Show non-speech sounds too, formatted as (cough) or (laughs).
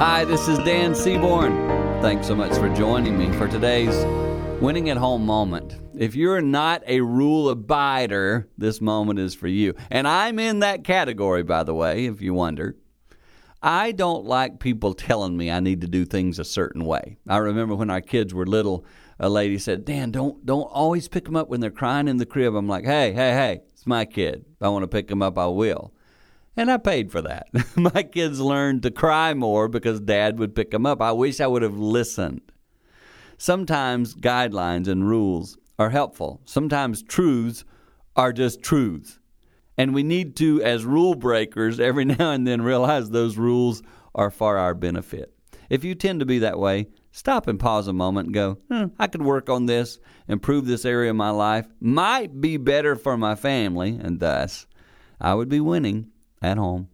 Hi, this is Dan Seaborn. Thanks so much for joining me for today's winning at home moment. If you're not a rule abider, this moment is for you. And I'm in that category, by the way, if you wonder. I don't like people telling me I need to do things a certain way. I remember when our kids were little, a lady said, "Dan, don't don't always pick them up when they're crying in the crib." I'm like, "Hey, hey, hey, it's my kid. If I want to pick them up, I will." And I paid for that. (laughs) my kids learned to cry more because dad would pick them up. I wish I would have listened. Sometimes guidelines and rules are helpful. Sometimes truths are just truths. And we need to, as rule breakers, (laughs) every now and then realize those rules are for our benefit. If you tend to be that way, stop and pause a moment and go, hmm, I could work on this, improve this area of my life, might be better for my family, and thus I would be winning at home.